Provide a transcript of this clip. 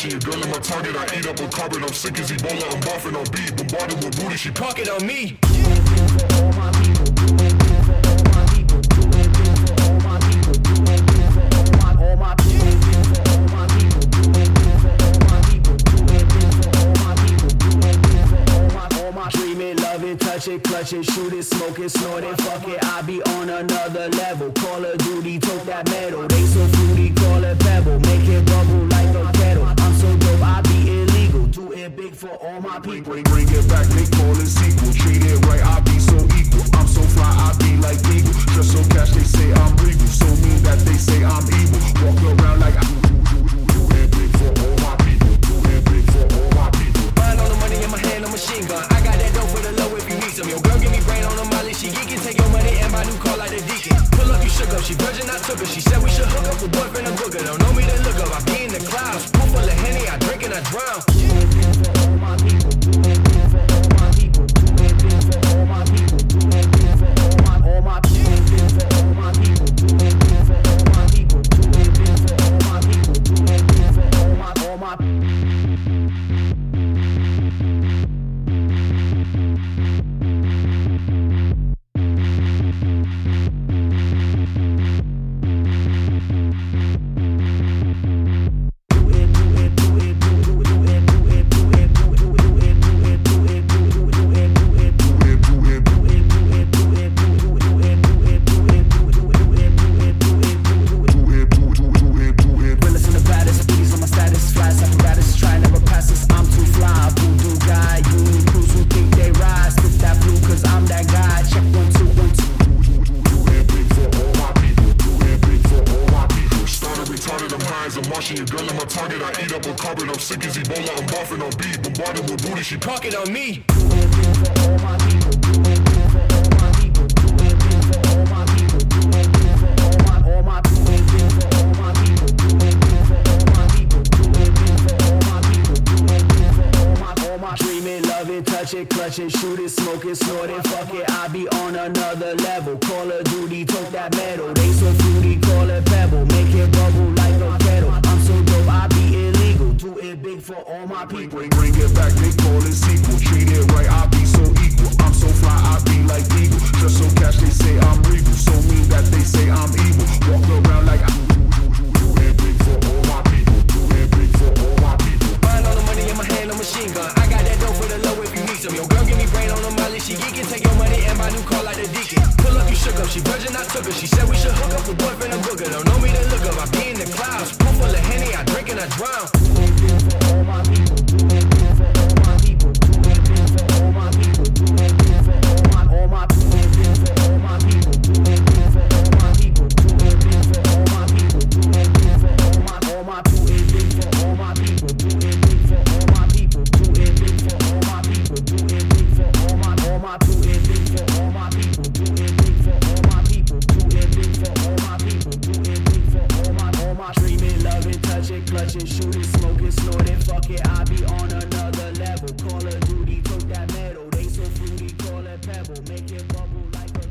She a girl in my target, I eat up with carpet. I'm sick as Ebola, I'm buffing on beat. Bombarded with booty, she park it on me. it, clutch it, shoot it, smoke it, snort it, fuck it. I be on another level. Call of Duty, tote that metal. They so fruity, call it pebble. Make it bubble like for all my people. bring, bring it back, they call it sequel. Treat it right, I be so equal. I'm so fly, I be like eagle. Just so cash, they say I'm regal. So mean that they say I'm evil. Walk around like I do, do, do, do, do it for all my people. Do it big for all my people. Mind on the money in my hand, a machine gun. I got that dope for the low if you need some. Your girl give me brain on the molly. She geeking, take your money and my new car like the deacon. Pull up, you shook up. She virgin, I took her. She said we Thank you. In my target, I eat up a carpet. I'm sick as Ebola, I'm buffing on beat. Bombarded with booty, she it on me. It. Dream it, love it, touch it, clutch it, shoot it, smoke it, snort it, fuck it. I be on another level. Call of Duty, took that metal. They so fruity, call it pebble. Make it bubble my people. bring, bring it back, they call it sequel. Treat it right, I be so equal. I'm so fly, I be like eagle. Just so cash, they say I'm regal. So mean that they say I'm evil. Walk around like I do, do, do, do it big for all my people. Big for all my people. Mind on the money in my hand, a machine gun. I got that dope for the low if you need some. Your girl give me brain on the molly. She geeking, take your money and my new car like the deacon. Pull up, you shook up. She virgin, I took her. She said we should hook up with boyfriend and booger. Don't know me to look up. I be in the clouds. Pool full of henny, I drink and I drown. smoking, shooting, smoking, snorting. Fuck it, I be on another level. Call of duty, tote that metal. They so fruity, call it pebble. Make it bubble like a